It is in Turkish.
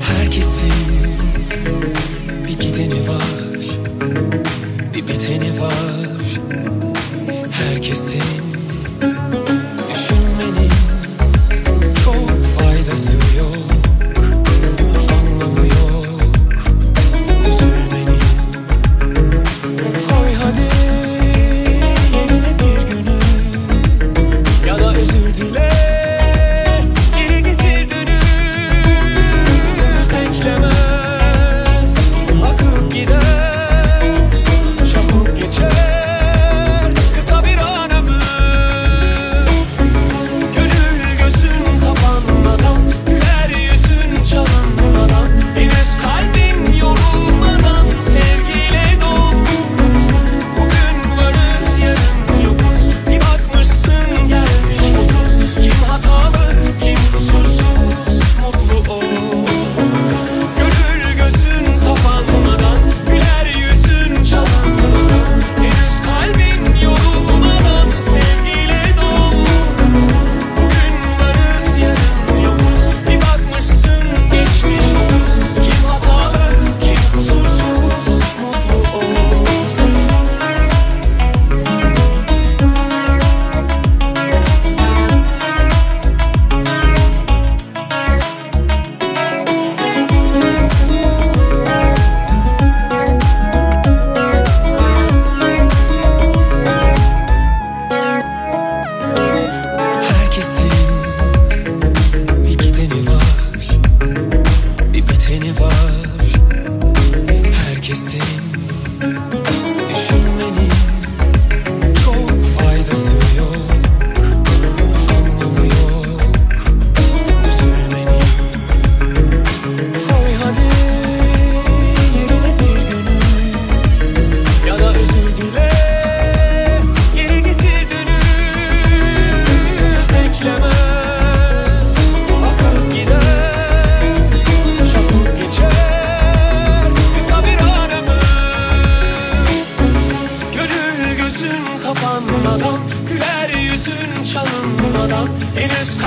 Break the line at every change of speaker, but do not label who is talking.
Herkesin bir gideni var, bir biteni var. Herkesin in een